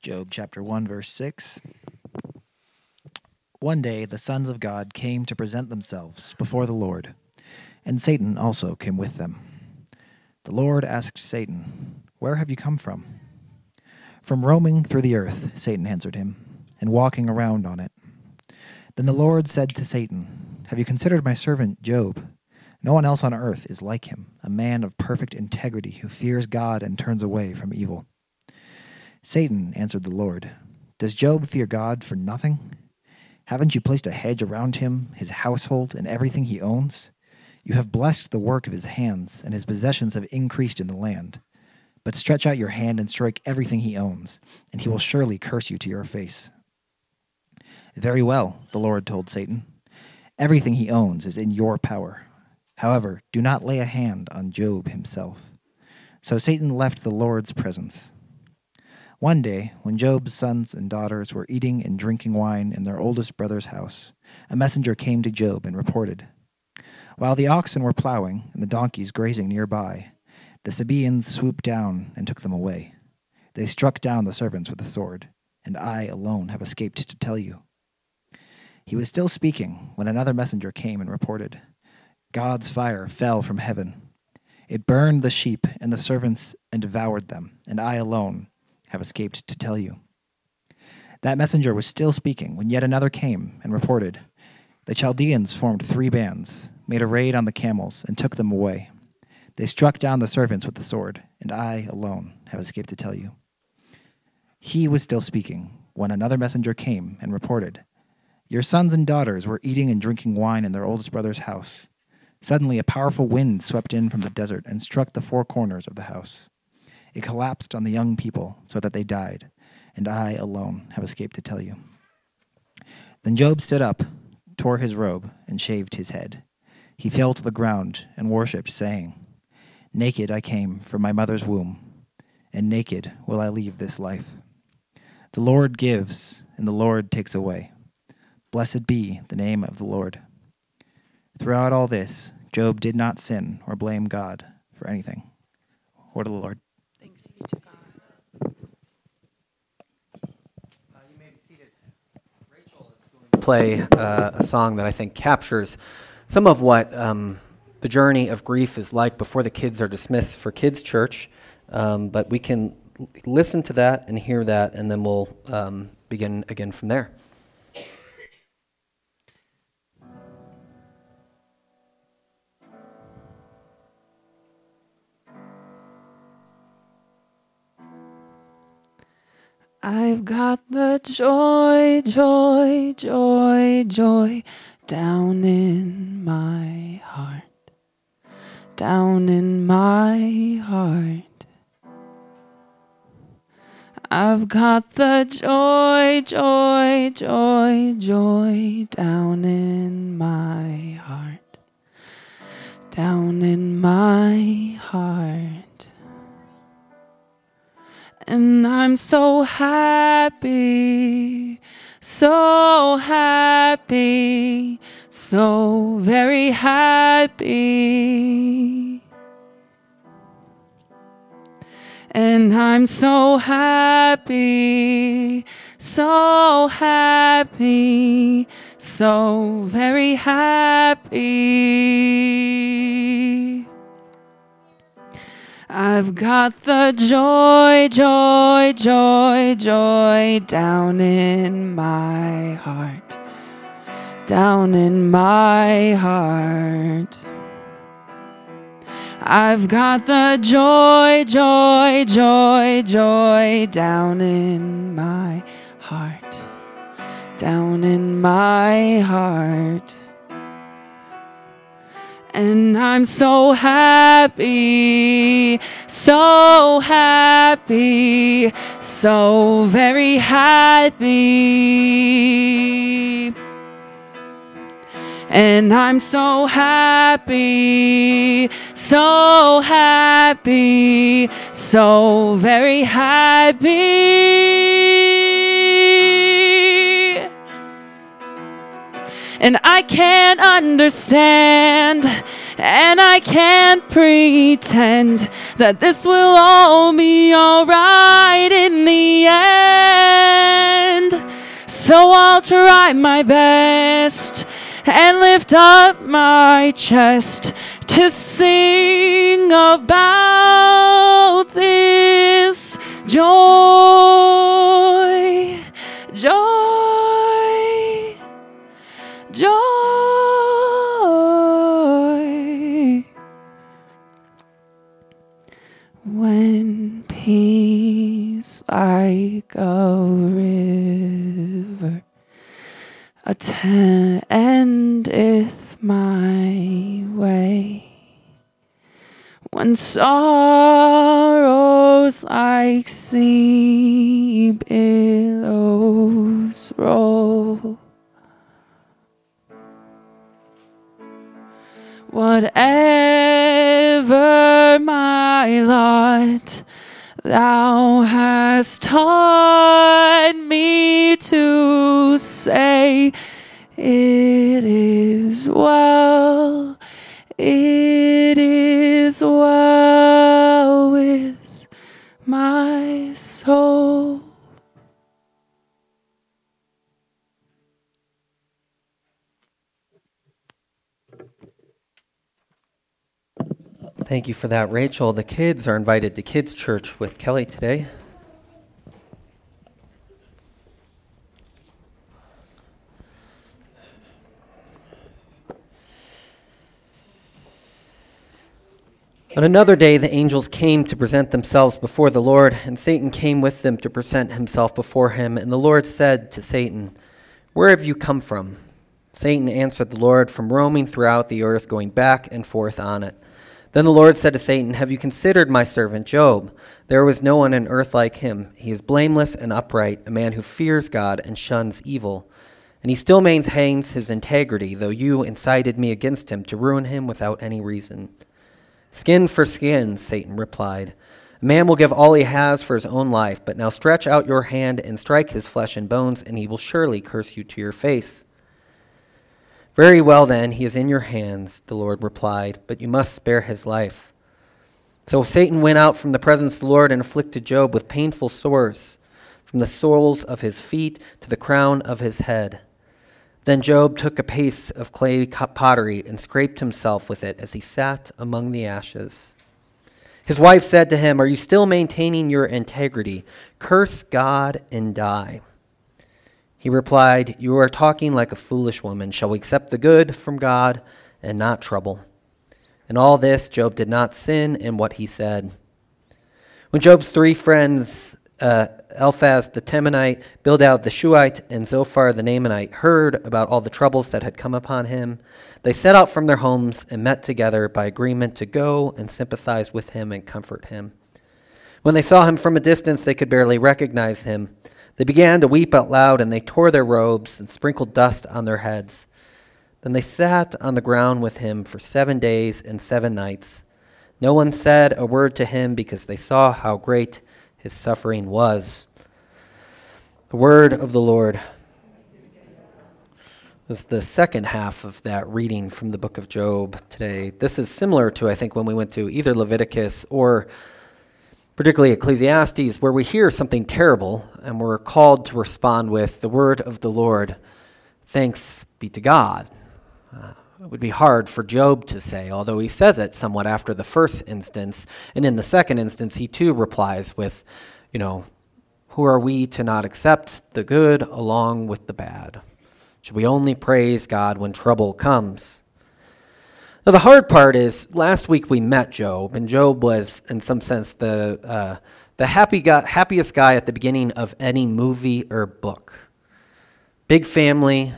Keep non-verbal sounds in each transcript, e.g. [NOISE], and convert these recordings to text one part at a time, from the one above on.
Job chapter 1, verse 6. One day the sons of God came to present themselves before the Lord, and Satan also came with them. The Lord asked Satan, Where have you come from? From roaming through the earth, Satan answered him, and walking around on it. Then the Lord said to Satan, Have you considered my servant Job? No one else on earth is like him, a man of perfect integrity who fears God and turns away from evil. Satan answered the Lord, Does Job fear God for nothing? Haven't you placed a hedge around him, his household, and everything he owns? You have blessed the work of his hands, and his possessions have increased in the land. But stretch out your hand and strike everything he owns, and he will surely curse you to your face. Very well, the Lord told Satan. Everything he owns is in your power. However, do not lay a hand on Job himself. So Satan left the Lord's presence. One day, when Job's sons and daughters were eating and drinking wine in their oldest brother's house, a messenger came to Job and reported While the oxen were plowing and the donkeys grazing nearby, the Sabaeans swooped down and took them away. They struck down the servants with a sword, and I alone have escaped to tell you. He was still speaking when another messenger came and reported God's fire fell from heaven. It burned the sheep and the servants and devoured them, and I alone have escaped to tell you. That messenger was still speaking when yet another came and reported The Chaldeans formed three bands, made a raid on the camels, and took them away. They struck down the servants with the sword, and I alone have escaped to tell you. He was still speaking when another messenger came and reported Your sons and daughters were eating and drinking wine in their oldest brother's house. Suddenly, a powerful wind swept in from the desert and struck the four corners of the house. It collapsed on the young people so that they died, and I alone have escaped to tell you. Then Job stood up, tore his robe, and shaved his head. He fell to the ground and worshipped, saying, Naked I came from my mother's womb, and naked will I leave this life. The Lord gives, and the Lord takes away. Blessed be the name of the Lord. Throughout all this, Job did not sin or blame God for anything. Word of the Lord. Be to God. play uh, a song that I think captures some of what um, the journey of grief is like before the kids are dismissed for kids' church. Um, but we can listen to that and hear that, and then we'll um, begin again from there. I've got the joy, joy, joy, joy down in my heart. Down in my heart. I've got the joy, joy, joy, joy down in my heart. Down in my heart. And I'm so happy, so happy, so very happy. And I'm so happy, so happy, so very happy. I've got the joy, joy, joy, joy down in my heart. Down in my heart. I've got the joy, joy, joy, joy down in my heart. Down in my heart. And I'm so happy, so happy, so very happy. And I'm so happy, so happy, so very happy. And I can't understand, and I can't pretend that this will all be alright in the end. So I'll try my best and lift up my chest to sing about this joy, joy, joy. When peace like a river attendeth my way, when sorrows like sea billows roll. Whatever my lot, thou hast taught me to say, It is well, it is well with my soul. Thank you for that, Rachel. The kids are invited to Kids Church with Kelly today. On another day, the angels came to present themselves before the Lord, and Satan came with them to present himself before him. And the Lord said to Satan, Where have you come from? Satan answered the Lord, From roaming throughout the earth, going back and forth on it. Then the Lord said to Satan, Have you considered my servant Job? There was no one on earth like him. He is blameless and upright, a man who fears God and shuns evil. And he still maintains his integrity, though you incited me against him to ruin him without any reason. Skin for skin, Satan replied. A man will give all he has for his own life, but now stretch out your hand and strike his flesh and bones, and he will surely curse you to your face. Very well, then, he is in your hands, the Lord replied, but you must spare his life. So Satan went out from the presence of the Lord and afflicted Job with painful sores, from the soles of his feet to the crown of his head. Then Job took a piece of clay pottery and scraped himself with it as he sat among the ashes. His wife said to him, Are you still maintaining your integrity? Curse God and die. He replied, You are talking like a foolish woman. Shall we accept the good from God and not trouble? In all this, Job did not sin in what he said. When Job's three friends, uh, Eliphaz the Temanite, Bildad the Shuhite, and Zophar the Naamathite, heard about all the troubles that had come upon him, they set out from their homes and met together by agreement to go and sympathize with him and comfort him. When they saw him from a distance, they could barely recognize him. They began to weep out loud, and they tore their robes and sprinkled dust on their heads. Then they sat on the ground with him for seven days and seven nights. No one said a word to him because they saw how great his suffering was. The word of the Lord. This is the second half of that reading from the book of Job today. This is similar to, I think, when we went to either Leviticus or particularly Ecclesiastes, where we hear something terrible and we're called to respond with the word of the Lord. Thanks be to God. Uh, it would be hard for Job to say, although he says it somewhat after the first instance. And in the second instance, he too replies with, you know, who are we to not accept the good along with the bad? Should we only praise God when trouble comes? Now, the hard part is last week we met Job, and Job was, in some sense, the, uh, the happy guy, happiest guy at the beginning of any movie or book. Big family,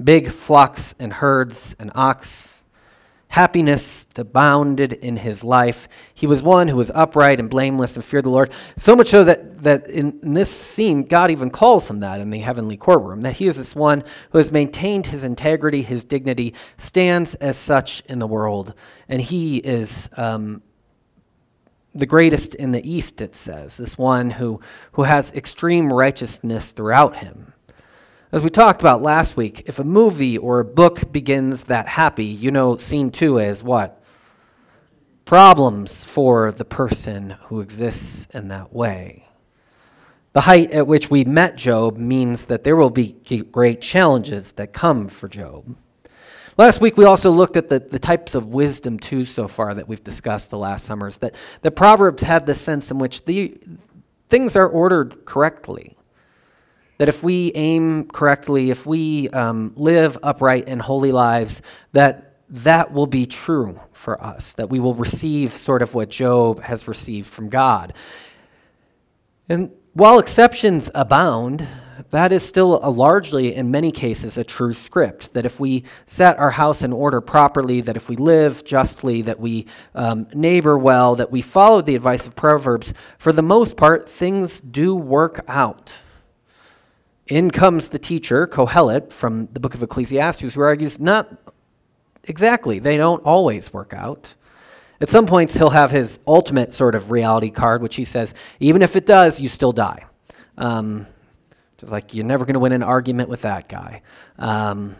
big flocks and herds and ox. Happiness abounded in his life. He was one who was upright and blameless and feared the Lord. So much so that, that in, in this scene, God even calls him that in the heavenly courtroom, that he is this one who has maintained his integrity, his dignity, stands as such in the world. And he is um, the greatest in the East, it says, this one who, who has extreme righteousness throughout him. As we talked about last week, if a movie or a book begins that happy, you know scene two is what? Problems for the person who exists in that way. The height at which we met Job means that there will be great challenges that come for Job. Last week, we also looked at the, the types of wisdom, too, so far that we've discussed the last summers. That the Proverbs have the sense in which the, things are ordered correctly. That if we aim correctly, if we um, live upright and holy lives, that that will be true for us, that we will receive sort of what Job has received from God. And while exceptions abound, that is still largely, in many cases, a true script. That if we set our house in order properly, that if we live justly, that we um, neighbor well, that we follow the advice of Proverbs, for the most part, things do work out. In comes the teacher, Kohelet, from the book of Ecclesiastes, who argues not exactly, they don't always work out. At some points, he'll have his ultimate sort of reality card, which he says, even if it does, you still die. Um, just like you're never going to win an argument with that guy. Um,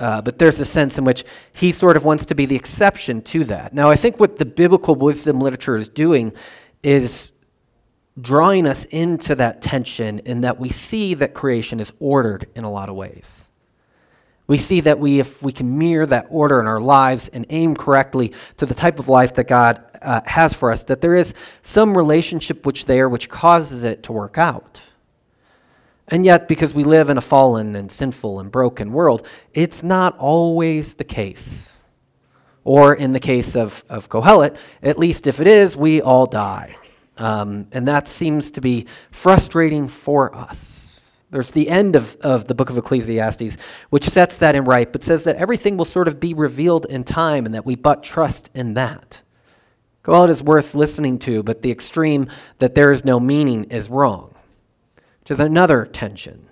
uh, but there's a sense in which he sort of wants to be the exception to that. Now, I think what the biblical wisdom literature is doing is drawing us into that tension in that we see that creation is ordered in a lot of ways. We see that we, if we can mirror that order in our lives and aim correctly to the type of life that God uh, has for us, that there is some relationship which there which causes it to work out. And yet, because we live in a fallen and sinful and broken world, it's not always the case. Or in the case of, of Kohelet, at least if it is, we all die. Um, and that seems to be frustrating for us. There's the end of, of the book of Ecclesiastes, which sets that in right, but says that everything will sort of be revealed in time and that we but trust in that. God is worth listening to, but the extreme that there is no meaning is wrong. To another tension.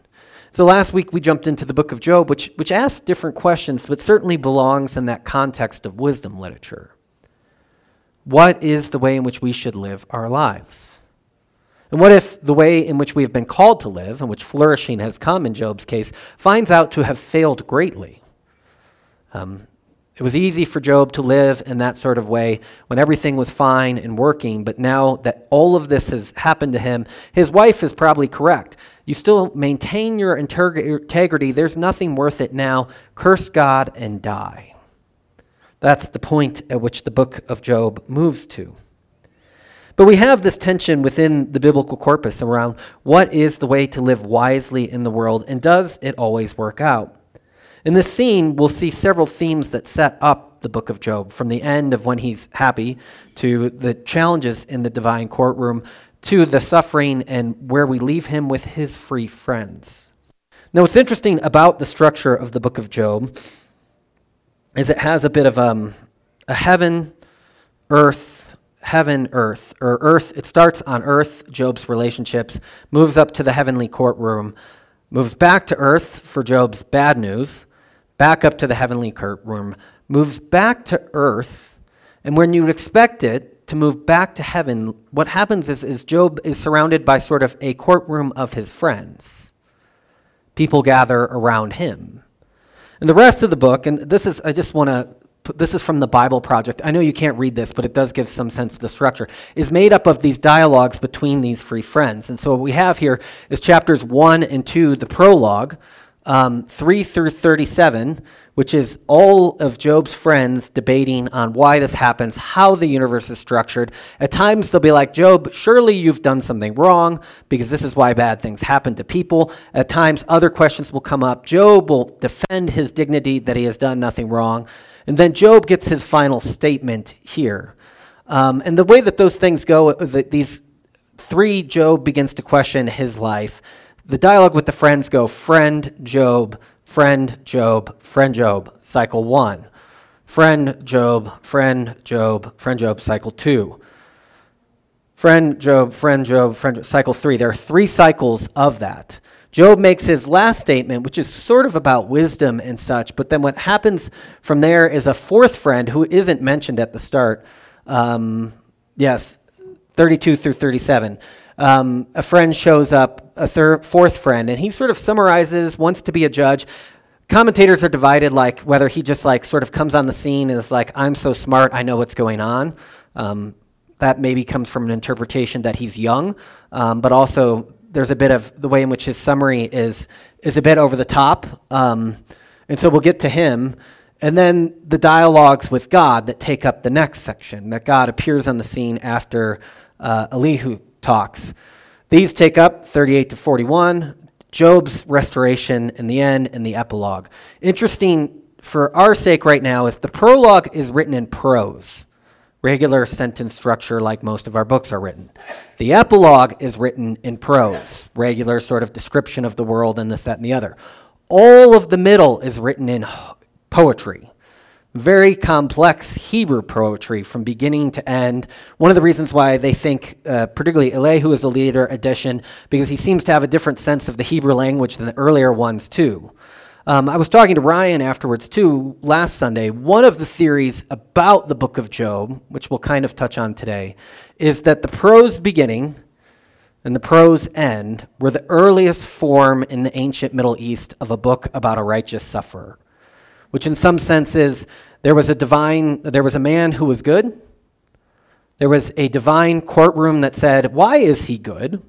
So last week we jumped into the book of Job, which, which asks different questions, but certainly belongs in that context of wisdom literature. What is the way in which we should live our lives? And what if the way in which we have been called to live, in which flourishing has come in Job's case, finds out to have failed greatly? Um, it was easy for Job to live in that sort of way when everything was fine and working, but now that all of this has happened to him, his wife is probably correct. You still maintain your integrity. There's nothing worth it now. Curse God and die. That's the point at which the book of Job moves to. But we have this tension within the biblical corpus around what is the way to live wisely in the world, and does it always work out? In this scene, we'll see several themes that set up the book of Job, from the end of when he's happy to the challenges in the divine courtroom to the suffering and where we leave him with his free friends. Now, what's interesting about the structure of the book of Job is it has a bit of um, a heaven, earth, heaven, earth, or earth, it starts on earth, Job's relationships, moves up to the heavenly courtroom, moves back to earth for Job's bad news, back up to the heavenly courtroom, moves back to earth, and when you'd expect it to move back to heaven, what happens is, is Job is surrounded by sort of a courtroom of his friends. People gather around him. And the rest of the book, and this is, I just want to this is from the Bible Project. I know you can't read this, but it does give some sense of the structure. Is made up of these dialogues between these free friends. And so what we have here is chapters 1 and 2, the prologue, um, 3 through 37, which is all of Job's friends debating on why this happens, how the universe is structured. At times they'll be like, Job, surely you've done something wrong because this is why bad things happen to people. At times other questions will come up. Job will defend his dignity that he has done nothing wrong. And then Job gets his final statement here. Um, and the way that those things go, the, these three, Job begins to question his life. The dialogue with the friends go friend, Job, friend, Job, friend, Job, cycle one. Friend, Job, friend, Job, friend, Job, cycle two. Friend, Job, friend, Job, friend, Job, cycle three. There are three cycles of that. Job makes his last statement, which is sort of about wisdom and such, but then what happens from there is a fourth friend who isn't mentioned at the start. Um, yes, 32 through 37. Um, a friend shows up, a third, fourth friend, and he sort of summarizes, wants to be a judge. Commentators are divided, like whether he just like sort of comes on the scene and is like, "I'm so smart, I know what's going on." Um, that maybe comes from an interpretation that he's young, um, but also there's a bit of the way in which his summary is is a bit over the top, um, and so we'll get to him, and then the dialogues with God that take up the next section. That God appears on the scene after uh, Elihu talks. These take up 38 to 41. Job's restoration in the end and the epilogue. Interesting for our sake right now is the prologue is written in prose regular sentence structure like most of our books are written. The epilogue is written in prose, regular sort of description of the world and this, that, and the other. All of the middle is written in poetry. Very complex Hebrew poetry from beginning to end. One of the reasons why they think, uh, particularly Elihu is a later addition, because he seems to have a different sense of the Hebrew language than the earlier ones, too. Um, I was talking to Ryan afterwards too last Sunday. One of the theories about the book of Job, which we'll kind of touch on today, is that the prose beginning and the prose end were the earliest form in the ancient Middle East of a book about a righteous sufferer, which in some sense is there was a divine, there was a man who was good. There was a divine courtroom that said, Why is he good?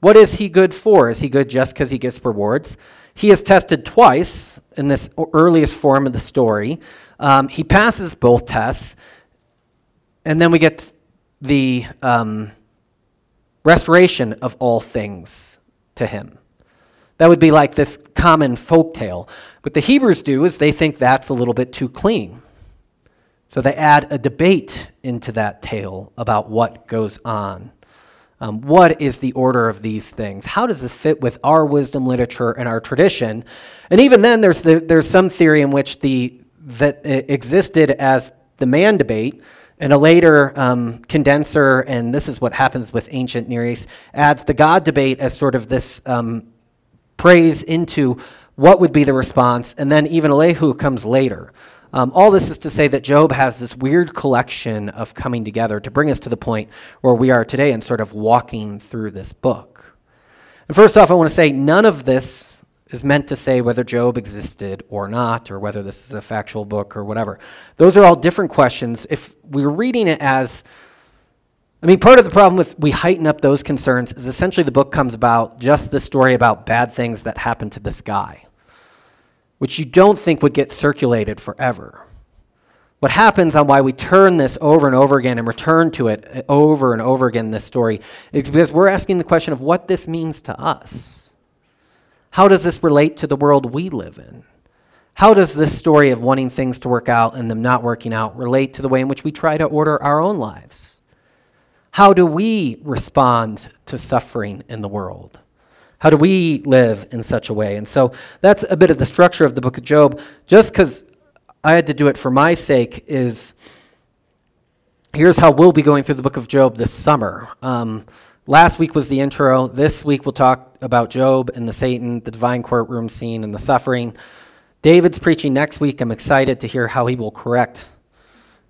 What is he good for? Is he good just because he gets rewards? He is tested twice in this earliest form of the story. Um, he passes both tests, and then we get the um, restoration of all things to him. That would be like this common folk tale. What the Hebrews do is they think that's a little bit too clean. So they add a debate into that tale about what goes on. Um, what is the order of these things? How does this fit with our wisdom literature and our tradition? And even then, there's, the, there's some theory in which the, that existed as the man debate, and a later um, condenser, and this is what happens with ancient Near East, adds the God debate as sort of this um, praise into what would be the response, and then even Elihu comes later. Um, all this is to say that Job has this weird collection of coming together to bring us to the point where we are today and sort of walking through this book. And first off, I want to say none of this is meant to say whether Job existed or not, or whether this is a factual book or whatever. Those are all different questions. If we're reading it as I mean, part of the problem with we heighten up those concerns is essentially the book comes about just the story about bad things that happened to this guy which you don't think would get circulated forever. What happens on why we turn this over and over again and return to it uh, over and over again, this story, is because we're asking the question of what this means to us. How does this relate to the world we live in? How does this story of wanting things to work out and them not working out relate to the way in which we try to order our own lives? How do we respond to suffering in the world? How do we live in such a way? And so that's a bit of the structure of the book of Job. Just because I had to do it for my sake is here's how we'll be going through the book of Job this summer. Um, last week was the intro. This week we'll talk about Job and the Satan, the divine courtroom scene, and the suffering. David's preaching next week. I'm excited to hear how he will correct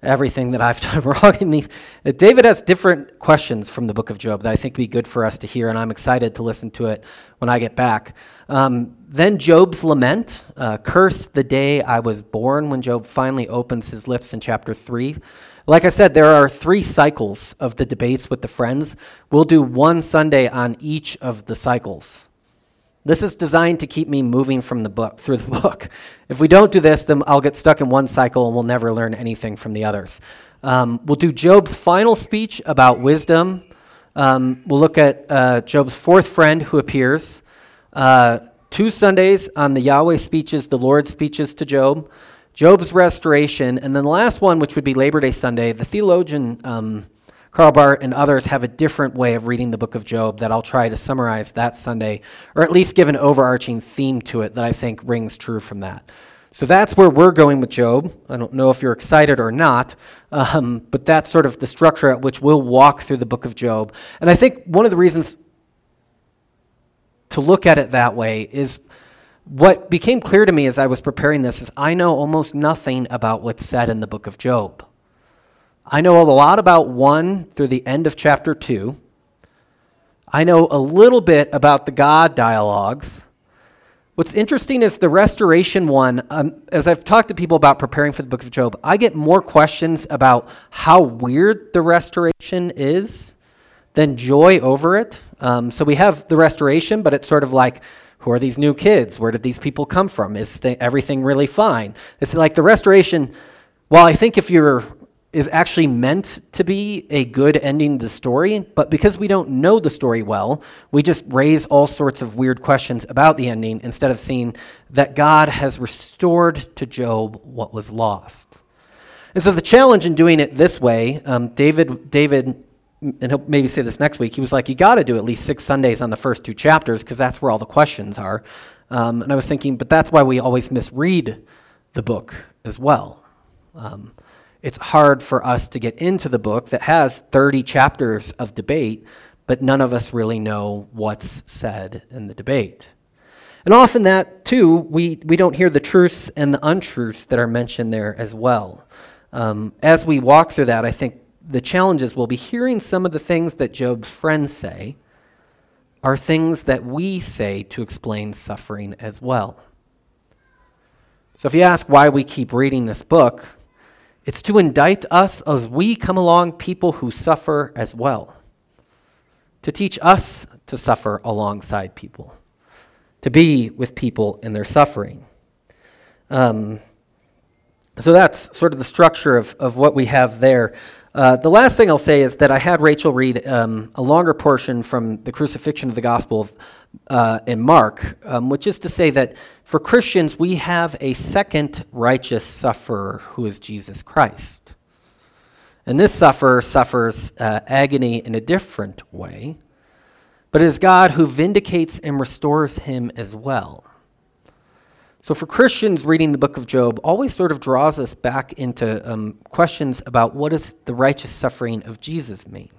everything that I've [LAUGHS] done wrong in these. David has different questions from the book of Job that I think would be good for us to hear, and I'm excited to listen to it when I get back. Um, then Job's lament, uh, curse the day I was born, when Job finally opens his lips in chapter 3. Like I said, there are three cycles of the debates with the friends. We'll do one Sunday on each of the cycles. This is designed to keep me moving from the book through the [LAUGHS] book. If we don't do this, then I'll get stuck in one cycle and we'll never learn anything from the others. Um, we'll do Job's final speech about wisdom. Um, we'll look at uh, Job's fourth friend who appears. Uh, two Sundays on the Yahweh speeches, the Lord's speeches to Job. Job's restoration, and then the last one, which would be Labor Day Sunday, the theologian um, Karl Barth and others have a different way of reading the book of Job that I'll try to summarize that Sunday, or at least give an overarching theme to it that I think rings true from that. So that's where we're going with Job. I don't know if you're excited or not, um, but that's sort of the structure at which we'll walk through the book of Job. And I think one of the reasons to look at it that way is what became clear to me as I was preparing this is I know almost nothing about what's said in the book of Job. I know a lot about 1 through the end of chapter 2. I know a little bit about the God dialogues. What's interesting is the restoration one. Um, as I've talked to people about preparing for the book of Job, I get more questions about how weird the restoration is than joy over it. Um, so we have the restoration, but it's sort of like, who are these new kids? Where did these people come from? Is th- everything really fine? It's like the restoration. Well, I think if you're is actually meant to be a good ending to the story, but because we don't know the story well, we just raise all sorts of weird questions about the ending instead of seeing that God has restored to Job what was lost. And so the challenge in doing it this way, um, David, David, and he'll maybe say this next week. He was like, "You got to do at least six Sundays on the first two chapters because that's where all the questions are." Um, and I was thinking, but that's why we always misread the book as well. Um, it's hard for us to get into the book that has 30 chapters of debate, but none of us really know what's said in the debate. And often that, too, we, we don't hear the truths and the untruths that are mentioned there as well. Um, as we walk through that, I think the challenges will be hearing some of the things that Job's friends say are things that we say to explain suffering as well. So if you ask why we keep reading this book, it's to indict us as we come along people who suffer as well, to teach us to suffer alongside people, to be with people in their suffering. Um, so that's sort of the structure of, of what we have there. Uh, the last thing I'll say is that I had Rachel read um, a longer portion from the crucifixion of the Gospel of, uh, in Mark, um, which is to say that for Christians, we have a second righteous sufferer who is Jesus Christ. And this sufferer suffers uh, agony in a different way, but it is God who vindicates and restores him as well. So, for Christians, reading the book of Job always sort of draws us back into um, questions about what does the righteous suffering of Jesus mean.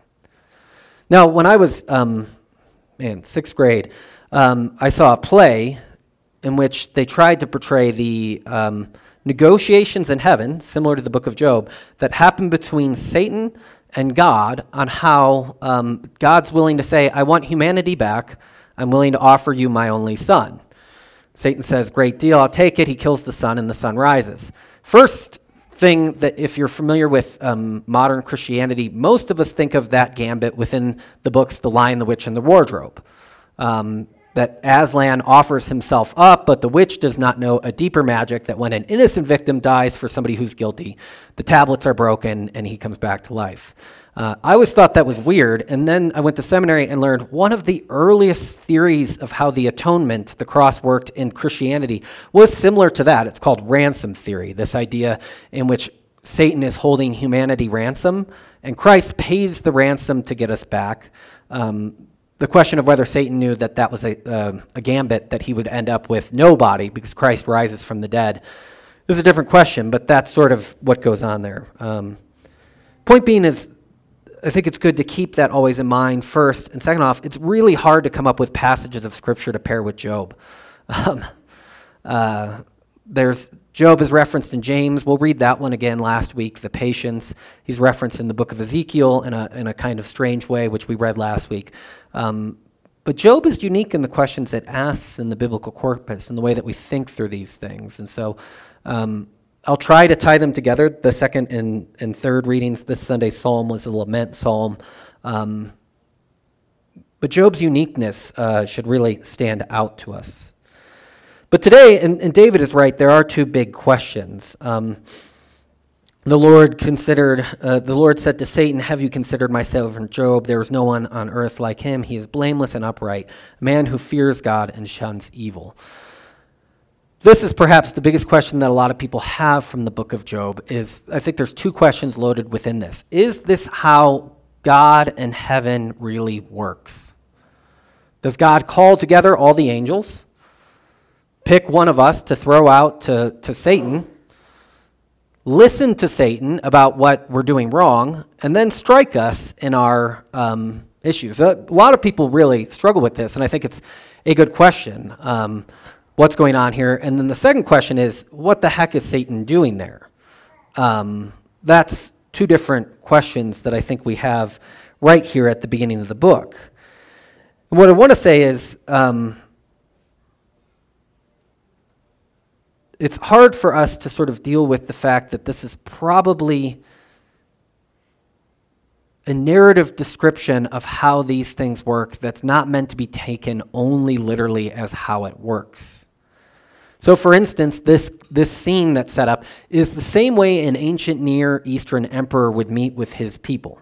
Now, when I was, um, man, sixth grade, um, I saw a play in which they tried to portray the um, negotiations in heaven, similar to the book of Job, that happened between Satan and God on how um, God's willing to say, I want humanity back. I'm willing to offer you my only son. Satan says, Great deal, I'll take it. He kills the son, and the son rises. First thing that, if you're familiar with um, modern Christianity, most of us think of that gambit within the books The Lion, the Witch, and the Wardrobe. Um, that Aslan offers himself up, but the witch does not know a deeper magic that when an innocent victim dies for somebody who's guilty, the tablets are broken and he comes back to life. Uh, I always thought that was weird, and then I went to seminary and learned one of the earliest theories of how the atonement, the cross, worked in Christianity was similar to that. It's called ransom theory, this idea in which Satan is holding humanity ransom, and Christ pays the ransom to get us back. Um, the question of whether Satan knew that that was a, uh, a gambit that he would end up with nobody because Christ rises from the dead is a different question, but that's sort of what goes on there. Um, point being is I think it's good to keep that always in mind first. And second off, it's really hard to come up with passages of Scripture to pair with Job. [LAUGHS] Um, uh, there's Job is referenced in James. We'll read that one again last week, the patience. He's referenced in the book of Ezekiel in a, in a kind of strange way, which we read last week. Um, but Job is unique in the questions it asks in the biblical corpus and the way that we think through these things. And so um, I'll try to tie them together. The second and, and third readings this Sunday's psalm was a lament psalm. Um, but Job's uniqueness uh, should really stand out to us. But today, and, and David is right, there are two big questions. Um, the Lord considered, uh, the Lord said to Satan, Have you considered my servant Job? There is no one on earth like him. He is blameless and upright, a man who fears God and shuns evil. This is perhaps the biggest question that a lot of people have from the book of Job is I think there's two questions loaded within this. Is this how God and heaven really works? Does God call together all the angels, pick one of us to throw out to, to Satan, listen to Satan about what we're doing wrong, and then strike us in our um, issues? A lot of people really struggle with this, and I think it's a good question. Um, what's going on here. And then the second question is, what the heck is Satan doing there? Um, that's two different questions that I think we have right here at the beginning of the book. And what I want to say is, um, it's hard for us to sort of deal with the fact that this is probably a narrative description of how these things work that's not meant to be taken only literally as how it works. So, for instance, this, this scene that's set up is the same way an ancient Near Eastern emperor would meet with his people.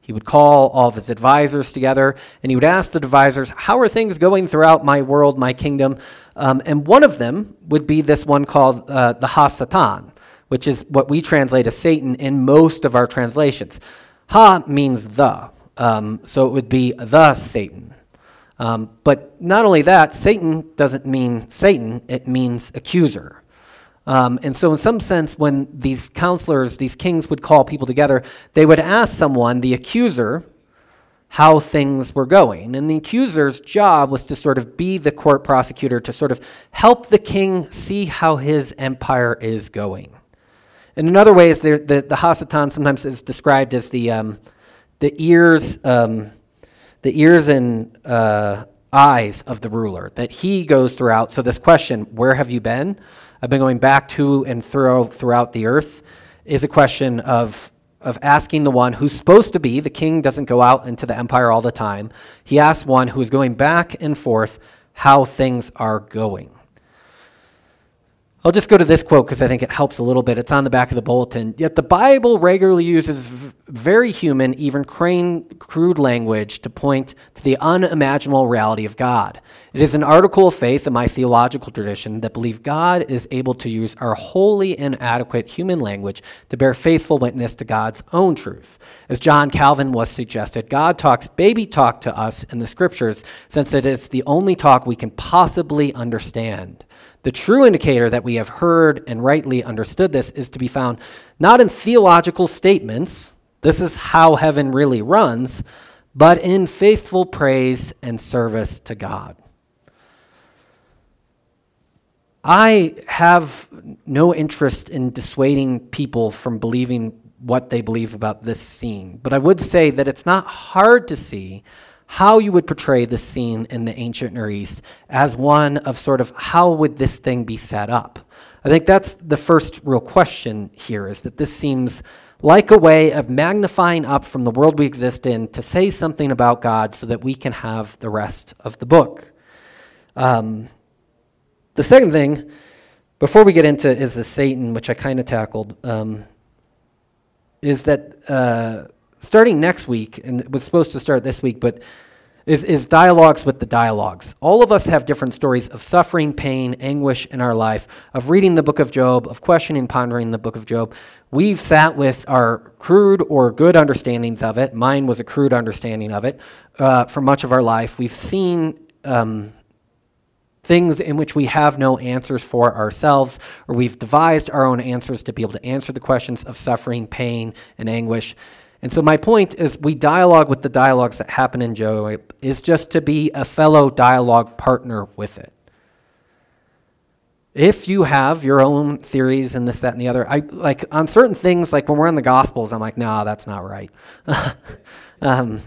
He would call all of his advisors together and he would ask the advisors, How are things going throughout my world, my kingdom? Um, and one of them would be this one called uh, the Ha-Satan, which is what we translate as Satan in most of our translations. Ha means the, um, so it would be the Satan. Um, but not only that, Satan doesn't mean Satan, it means accuser. Um, and so, in some sense, when these counselors, these kings would call people together, they would ask someone, the accuser, how things were going. And the accuser's job was to sort of be the court prosecutor to sort of help the king see how his empire is going. And in other ways, the, the, Ha-Satan sometimes is described as the, um, the ears, um, the ears and uh, eyes of the ruler, that he goes throughout. So, this question, where have you been? I've been going back to and through, throughout the earth, is a question of, of asking the one who's supposed to be, the king doesn't go out into the empire all the time. He asks one who is going back and forth how things are going. I'll just go to this quote because I think it helps a little bit. It's on the back of the bulletin. Yet the Bible regularly uses v- very human, even crane, crude language to point to the unimaginable reality of God. It is an article of faith in my theological tradition that believe God is able to use our wholly inadequate human language to bear faithful witness to God's own truth. As John Calvin was suggested, God talks baby talk to us in the scriptures since it is the only talk we can possibly understand. The true indicator that we have heard and rightly understood this is to be found not in theological statements, this is how heaven really runs, but in faithful praise and service to God. I have no interest in dissuading people from believing what they believe about this scene, but I would say that it's not hard to see how you would portray this scene in the ancient Near East as one of sort of how would this thing be set up? I think that's the first real question here is that this seems like a way of magnifying up from the world we exist in to say something about God so that we can have the rest of the book. Um, the second thing, before we get into is the Satan, which I kind of tackled, um, is that. Uh, starting next week, and it was supposed to start this week, but is, is dialogues with the dialogues. All of us have different stories of suffering, pain, anguish in our life, of reading the book of Job, of questioning, pondering the book of Job. We've sat with our crude or good understandings of it. Mine was a crude understanding of it uh, for much of our life. We've seen um, things in which we have no answers for ourselves, or we've devised our own answers to be able to answer the questions of suffering, pain, and anguish. And so my point is we dialogue with the dialogues that happen in Job is just to be a fellow dialogue partner with it. If you have your own theories and this, that, and the other, I like on certain things, like when we're in the Gospels, I'm like, nah, that's not right. [LAUGHS] um,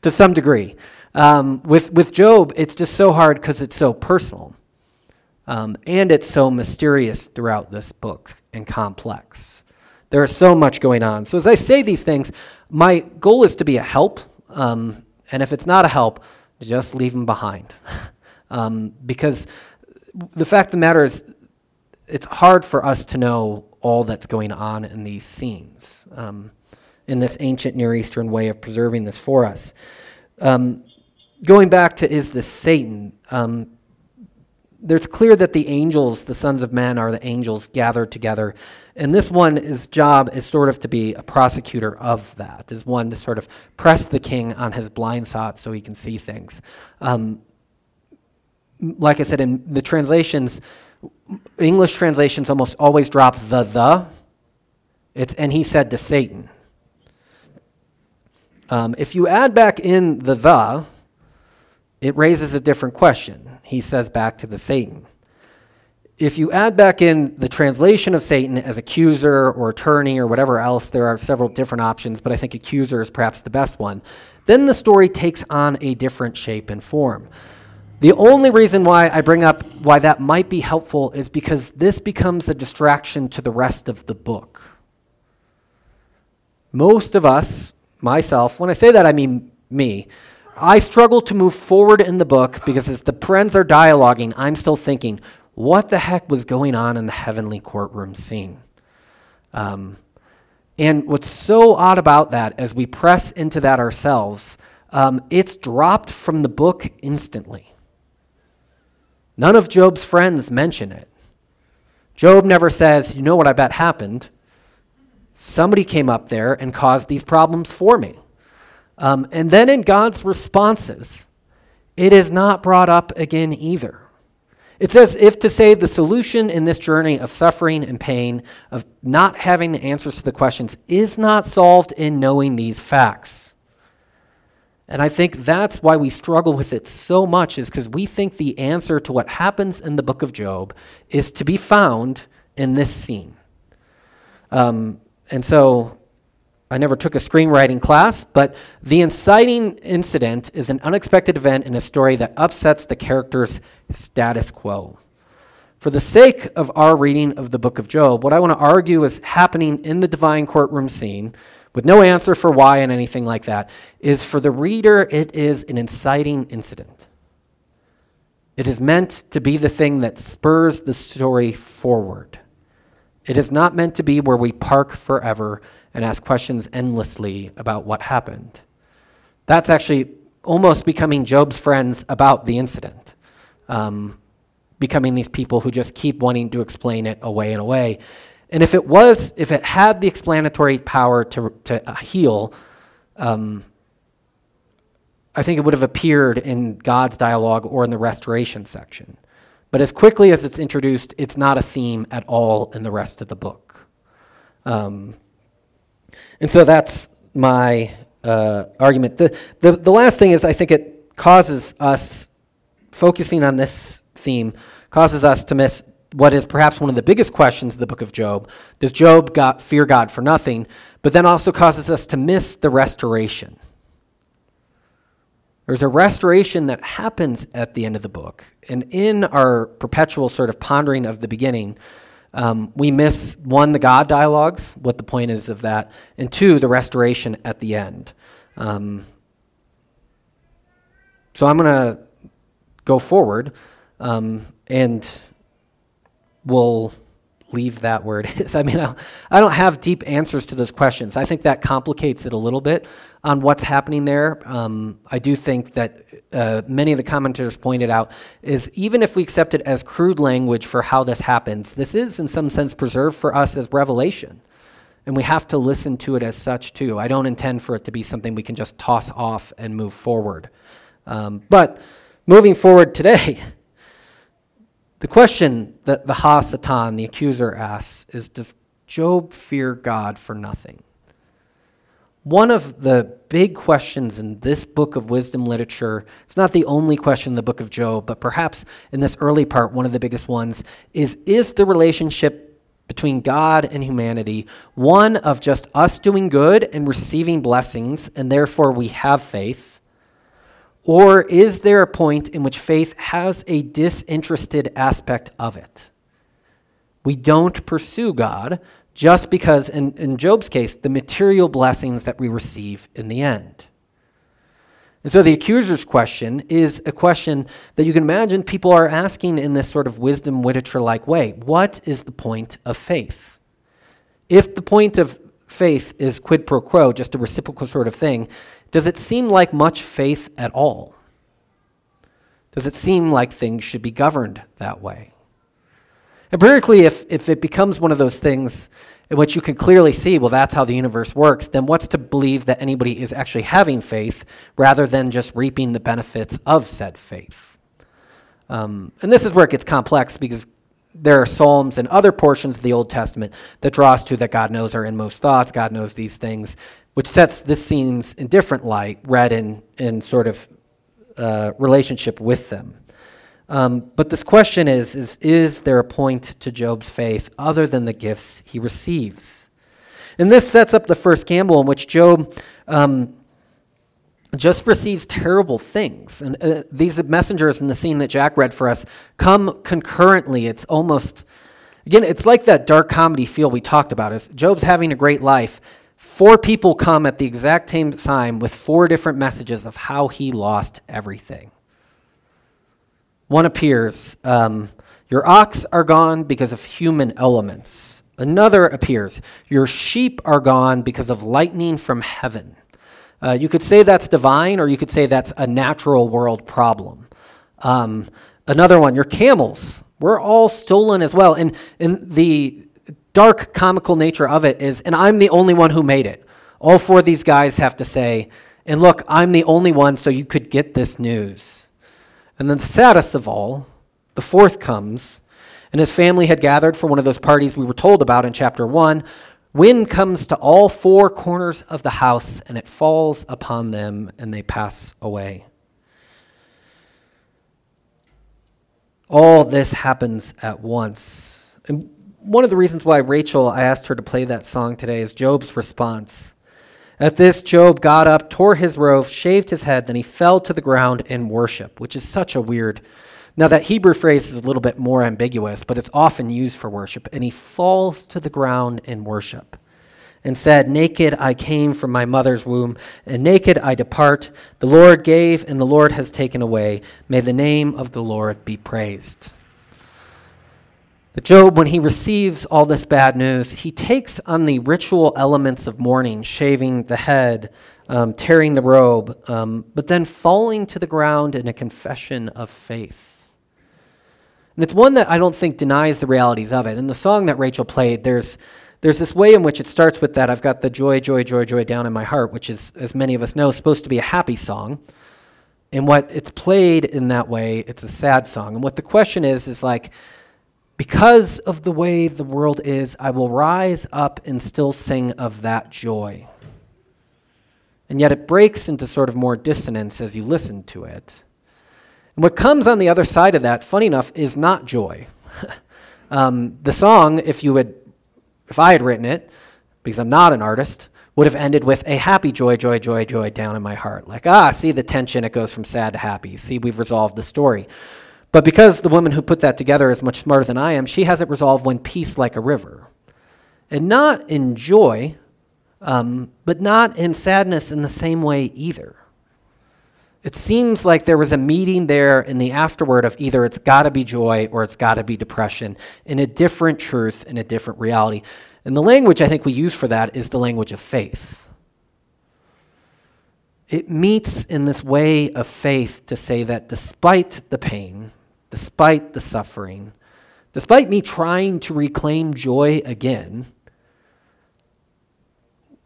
to some degree. Um, with, with Job, it's just so hard because it's so personal. Um, and it's so mysterious throughout this book and complex. There is so much going on. So as I say these things, my goal is to be a help. Um, and if it's not a help, just leave them behind. [LAUGHS] um, because the fact of the matter is, it's hard for us to know all that's going on in these scenes, um, in this ancient Near Eastern way of preserving this for us. Um, going back to is this Satan? There's clear that the angels, the sons of men, are the angels gathered together and this one, job is sort of to be a prosecutor of that, is one to sort of press the king on his blind spot so he can see things. Um, like I said, in the translations, English translations almost always drop the the. It's, and he said to Satan. Um, if you add back in the the, it raises a different question. He says back to the Satan if you add back in the translation of Satan as accuser or attorney or whatever else, there are several different options, but I think accuser is perhaps the best one. Then the story takes on a different shape and form. The only reason why I bring up why that might be helpful is because this becomes a distraction to the rest of the book. Most of us, myself, when I say that, I mean me. I struggle to move forward in the book because as the friends are dialoguing, I'm still thinking, what the heck was going on in the heavenly courtroom scene? Um, and what's so odd about that, as we press into that ourselves, um, it's dropped from the book instantly. None of Job's friends mention it. Job never says, You know what I bet happened? Somebody came up there and caused these problems for me. Um, and then in God's responses, it is not brought up again either. It's as if to say the solution in this journey of suffering and pain, of not having the answers to the questions, is not solved in knowing these facts. And I think that's why we struggle with it so much, is because we think the answer to what happens in the book of Job is to be found in this scene. Um, and so I never took a screenwriting class, but the inciting incident is an unexpected event in a story that upsets the character's status quo. For the sake of our reading of the book of Job, what I want to argue is happening in the divine courtroom scene, with no answer for why and anything like that, is for the reader, it is an inciting incident. It is meant to be the thing that spurs the story forward. It is not meant to be where we park forever and ask questions endlessly about what happened. That's actually almost becoming Job's friends about the incident, um, becoming these people who just keep wanting to explain it away and away. And if it was, if it had the explanatory power to, to heal, um, I think it would have appeared in God's dialogue or in the restoration section. But as quickly as it's introduced, it's not a theme at all in the rest of the book. Um, and so that's my uh, argument. The, the, the last thing is I think it causes us, focusing on this theme, causes us to miss what is perhaps one of the biggest questions of the book of Job. Does Job got, fear God for nothing? But then also causes us to miss the restoration. There's a restoration that happens at the end of the book. And in our perpetual sort of pondering of the beginning, um, we miss one, the God dialogues, what the point is of that, and two, the restoration at the end. Um, so I'm going to go forward um, and we'll leave that where [LAUGHS] it is. I mean, I, I don't have deep answers to those questions. I think that complicates it a little bit on what's happening there. Um, I do think that uh, many of the commentators pointed out is even if we accept it as crude language for how this happens, this is in some sense preserved for us as revelation. And we have to listen to it as such too. I don't intend for it to be something we can just toss off and move forward. Um, but moving forward today, [LAUGHS] the question that the Ha-Satan, the accuser, asks is Does Job fear God for nothing? One of the big questions in this book of wisdom literature, it's not the only question in the book of Job, but perhaps in this early part, one of the biggest ones is Is the relationship between God and humanity one of just us doing good and receiving blessings, and therefore we have faith? Or is there a point in which faith has a disinterested aspect of it? We don't pursue God just because, in, in Job's case, the material blessings that we receive in the end. And so the accuser's question is a question that you can imagine people are asking in this sort of wisdom literature like way. What is the point of faith? If the point of faith is quid pro quo, just a reciprocal sort of thing, does it seem like much faith at all? Does it seem like things should be governed that way? And if, if it becomes one of those things in which you can clearly see, well, that's how the universe works, then what's to believe that anybody is actually having faith rather than just reaping the benefits of said faith? Um, and this is where it gets complex because there are psalms and other portions of the Old Testament that draw us to that God knows our inmost thoughts, God knows these things, which sets this scenes in different light, read in, in sort of uh, relationship with them. Um, but this question is, is Is there a point to Job's faith other than the gifts he receives? And this sets up the first gamble in which Job um, just receives terrible things. And uh, these messengers in the scene that Jack read for us come concurrently. It's almost, again, it's like that dark comedy feel we talked about. Is Job's having a great life Four people come at the exact same time with four different messages of how he lost everything. One appears, um, Your ox are gone because of human elements. Another appears, Your sheep are gone because of lightning from heaven. Uh, you could say that's divine, or you could say that's a natural world problem. Um, another one, Your camels were all stolen as well. And, and the dark comical nature of it is, and I'm the only one who made it. All four of these guys have to say, and look, I'm the only one, so you could get this news. And then the saddest of all, the fourth comes, and his family had gathered for one of those parties we were told about in chapter 1. Wind comes to all four corners of the house, and it falls upon them, and they pass away. All this happens at once. And one of the reasons why Rachel, I asked her to play that song today, is Job's response. At this, Job got up, tore his robe, shaved his head, then he fell to the ground in worship, which is such a weird. Now, that Hebrew phrase is a little bit more ambiguous, but it's often used for worship. And he falls to the ground in worship and said, Naked I came from my mother's womb, and naked I depart. The Lord gave, and the Lord has taken away. May the name of the Lord be praised. That Job, when he receives all this bad news, he takes on the ritual elements of mourning, shaving the head, um, tearing the robe, um, but then falling to the ground in a confession of faith. And it's one that I don't think denies the realities of it. In the song that Rachel played, there's, there's this way in which it starts with that I've got the joy, joy, joy, joy down in my heart, which is, as many of us know, supposed to be a happy song. And what it's played in that way, it's a sad song. And what the question is, is like, because of the way the world is, I will rise up and still sing of that joy. And yet it breaks into sort of more dissonance as you listen to it. And what comes on the other side of that, funny enough, is not joy. [LAUGHS] um, the song, if you had, if I had written it, because I'm not an artist, would have ended with a happy joy, joy, joy, joy down in my heart. Like, ah, see the tension, it goes from sad to happy. See, we've resolved the story. But because the woman who put that together is much smarter than I am, she has it resolved when peace like a river. And not in joy, um, but not in sadness in the same way either. It seems like there was a meeting there in the afterword of either it's got to be joy or it's got to be depression in a different truth, in a different reality. And the language I think we use for that is the language of faith. It meets in this way of faith to say that despite the pain, despite the suffering, despite me trying to reclaim joy again,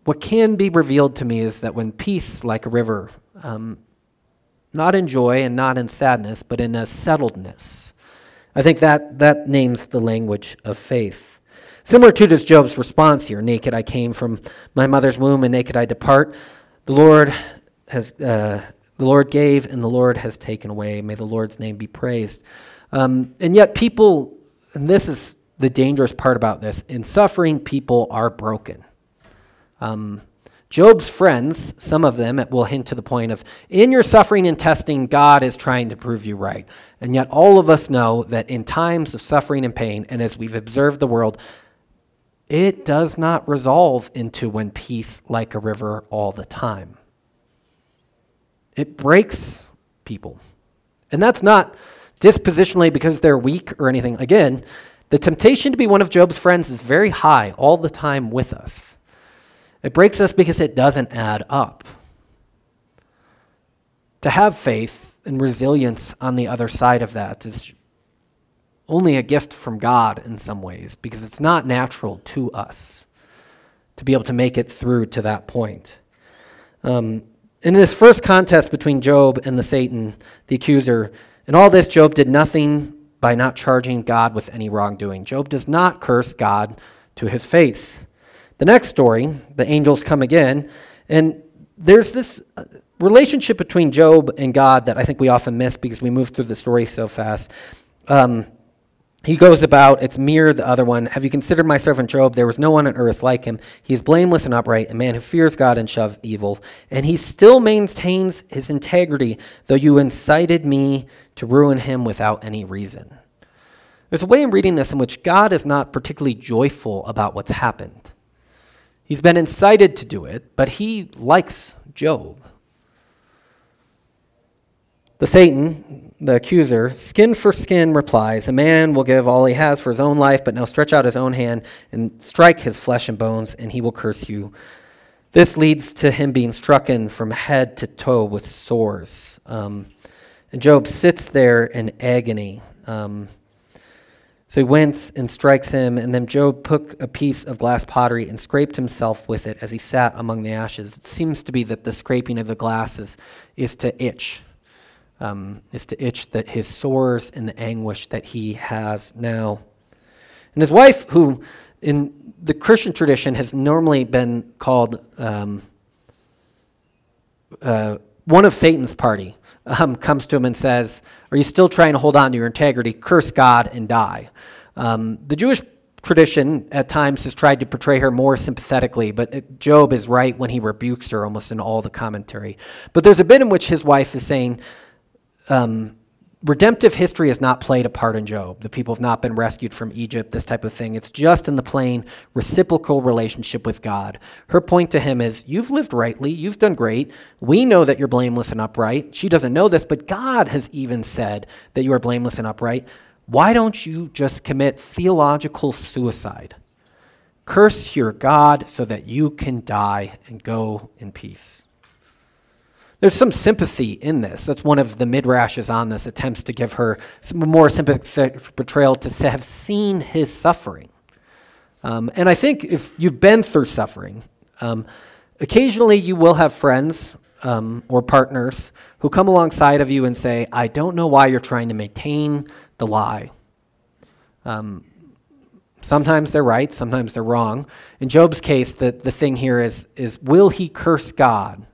what can be revealed to me is that when peace, like a river, um, not in joy and not in sadness, but in a settledness, I think that, that names the language of faith. Similar to this Job's response here Naked I came from my mother's womb, and naked I depart. The Lord has, uh, the Lord gave and the Lord has taken away. May the Lord's name be praised. Um, and yet, people, and this is the dangerous part about this, in suffering, people are broken. Um, Job's friends, some of them, will hint to the point of in your suffering and testing, God is trying to prove you right. And yet, all of us know that in times of suffering and pain, and as we've observed the world, it does not resolve into when peace like a river all the time. It breaks people. And that's not dispositionally because they're weak or anything. Again, the temptation to be one of Job's friends is very high all the time with us. It breaks us because it doesn't add up. To have faith and resilience on the other side of that is only a gift from God in some ways because it's not natural to us to be able to make it through to that point. Um, in this first contest between Job and the Satan, the accuser, in all this, Job did nothing by not charging God with any wrongdoing. Job does not curse God to his face. The next story, the angels come again, and there's this uh, relationship between Job and God that I think we often miss because we move through the story so fast. Um, he goes about, it's Mir, the other one. Have you considered my servant Job? There was no one on earth like him. He is blameless and upright, a man who fears God and shove evil. And he still maintains his integrity, though you incited me to ruin him without any reason. There's a way in reading this in which God is not particularly joyful about what's happened. He's been incited to do it, but he likes Job. The Satan, the accuser, skin for skin replies, A man will give all he has for his own life, but now stretch out his own hand and strike his flesh and bones, and he will curse you. This leads to him being strucken from head to toe with sores. Um, and Job sits there in agony. Um, so he went and strikes him, and then Job took a piece of glass pottery and scraped himself with it as he sat among the ashes. It seems to be that the scraping of the glasses is to itch, um, is to itch that his sores and the anguish that he has now. And his wife, who in the Christian tradition has normally been called um, uh, one of Satan's party, um, comes to him and says, Are you still trying to hold on to your integrity? Curse God and die. Um, the Jewish tradition at times has tried to portray her more sympathetically, but Job is right when he rebukes her almost in all the commentary. But there's a bit in which his wife is saying, um, redemptive history has not played a part in Job. The people have not been rescued from Egypt, this type of thing. It's just in the plain reciprocal relationship with God. Her point to him is You've lived rightly, you've done great. We know that you're blameless and upright. She doesn't know this, but God has even said that you are blameless and upright. Why don't you just commit theological suicide? Curse your God so that you can die and go in peace. There's some sympathy in this. That's one of the midrashes on this, attempts to give her some more sympathetic portrayal to have seen his suffering. Um, and I think if you've been through suffering, um, occasionally you will have friends um, or partners who come alongside of you and say, I don't know why you're trying to maintain the lie. Um, sometimes they're right, sometimes they're wrong. In Job's case, the, the thing here is, is will he curse God?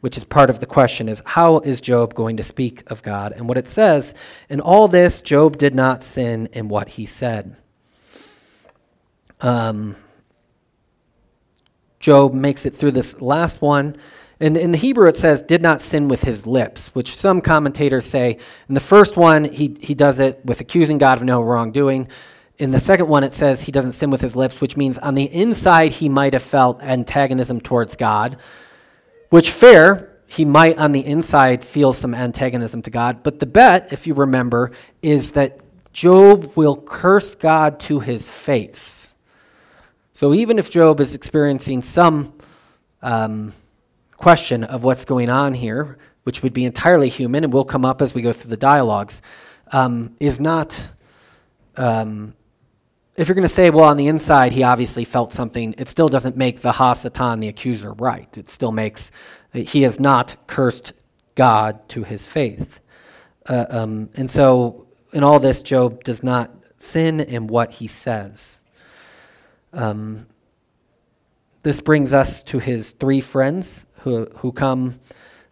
Which is part of the question is how is Job going to speak of God? And what it says, in all this, Job did not sin in what he said. Um, Job makes it through this last one. And in the Hebrew, it says, did not sin with his lips, which some commentators say, in the first one, he, he does it with accusing God of no wrongdoing. In the second one, it says he doesn't sin with his lips, which means on the inside, he might have felt antagonism towards God. Which, fair, he might on the inside feel some antagonism to God. But the bet, if you remember, is that Job will curse God to his face. So even if Job is experiencing some um, question of what's going on here, which would be entirely human and will come up as we go through the dialogues, um, is not um, if you're going to say, well, on the inside, he obviously felt something, it still doesn't make the Hasatan, the accuser, right. It still makes, he has not cursed God to his faith. Uh, um, and so, in all this, Job does not sin in what he says. Um, this brings us to his three friends who, who come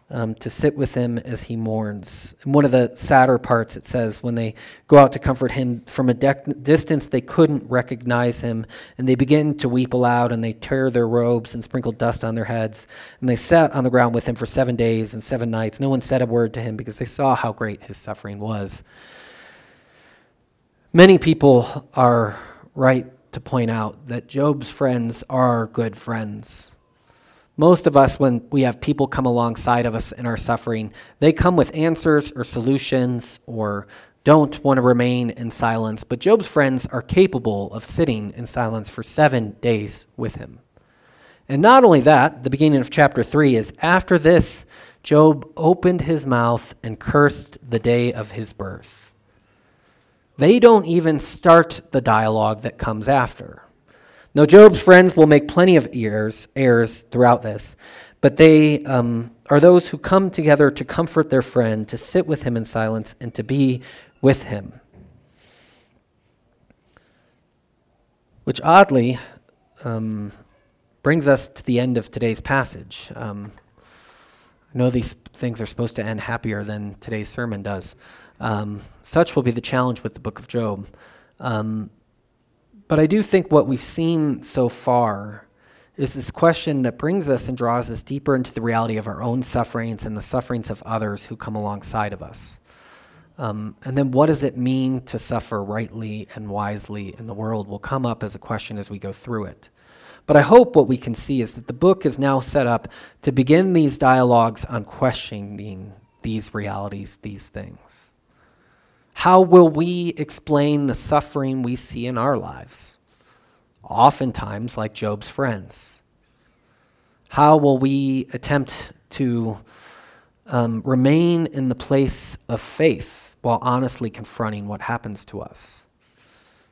um, to sit with him as he mourns. One of the sadder parts, it says, when they go out to comfort him from a de- distance, they couldn't recognize him, and they begin to weep aloud, and they tear their robes and sprinkle dust on their heads. And they sat on the ground with him for seven days and seven nights. No one said a word to him because they saw how great his suffering was. Many people are right to point out that Job's friends are good friends. Most of us, when we have people come alongside of us in our suffering, they come with answers or solutions or don't want to remain in silence. But Job's friends are capable of sitting in silence for seven days with him. And not only that, the beginning of chapter 3 is after this, Job opened his mouth and cursed the day of his birth. They don't even start the dialogue that comes after. Now, Job's friends will make plenty of errors, errors throughout this, but they um, are those who come together to comfort their friend, to sit with him in silence, and to be with him. Which oddly um, brings us to the end of today's passage. Um, I know these things are supposed to end happier than today's sermon does. Um, such will be the challenge with the book of Job. Um, but I do think what we've seen so far is this question that brings us and draws us deeper into the reality of our own sufferings and the sufferings of others who come alongside of us. Um, and then what does it mean to suffer rightly and wisely in the world will come up as a question as we go through it. But I hope what we can see is that the book is now set up to begin these dialogues on questioning these realities, these things. How will we explain the suffering we see in our lives? Oftentimes, like Job's friends. How will we attempt to um, remain in the place of faith while honestly confronting what happens to us?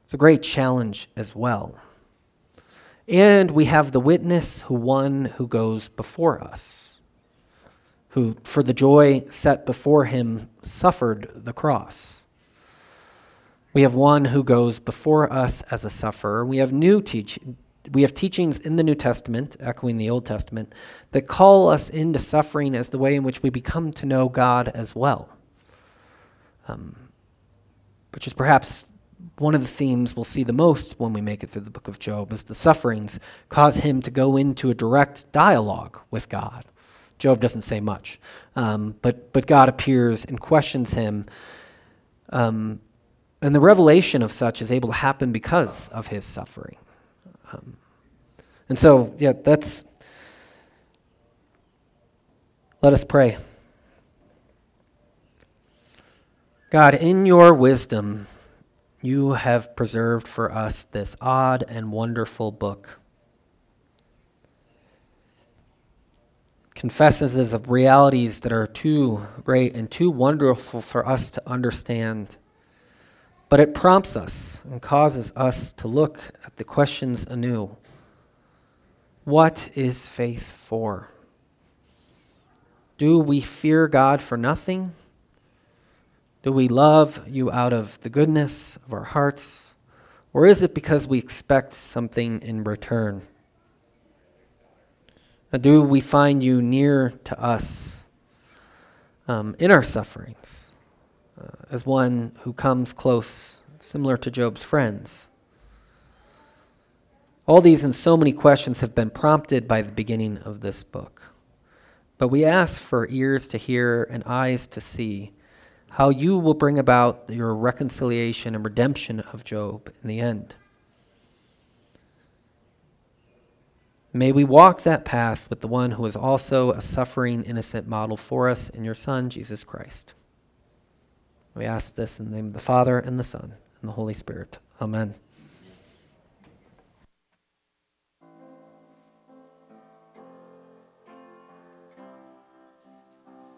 It's a great challenge as well. And we have the witness who one who goes before us, who for the joy set before him suffered the cross. We have one who goes before us as a sufferer. We have new teach we have teachings in the New Testament, echoing the Old Testament, that call us into suffering as the way in which we become to know God as well. Um, which is perhaps one of the themes we'll see the most when we make it through the book of Job is the sufferings cause him to go into a direct dialogue with God. Job doesn't say much, um, but, but God appears and questions him. Um, and the revelation of such is able to happen because of his suffering. Um, and so, yeah, that's. Let us pray. God, in your wisdom, you have preserved for us this odd and wonderful book. Confesses of realities that are too great and too wonderful for us to understand. But it prompts us and causes us to look at the questions anew. What is faith for? Do we fear God for nothing? Do we love you out of the goodness of our hearts? Or is it because we expect something in return? do we find you near to us um, in our sufferings as one who comes close, similar to Job's friends? All these and so many questions have been prompted by the beginning of this book. But we ask for ears to hear and eyes to see how you will bring about your reconciliation and redemption of Job in the end. May we walk that path with the one who is also a suffering, innocent model for us in your Son, Jesus Christ. We ask this in the name of the Father, and the Son, and the Holy Spirit. Amen.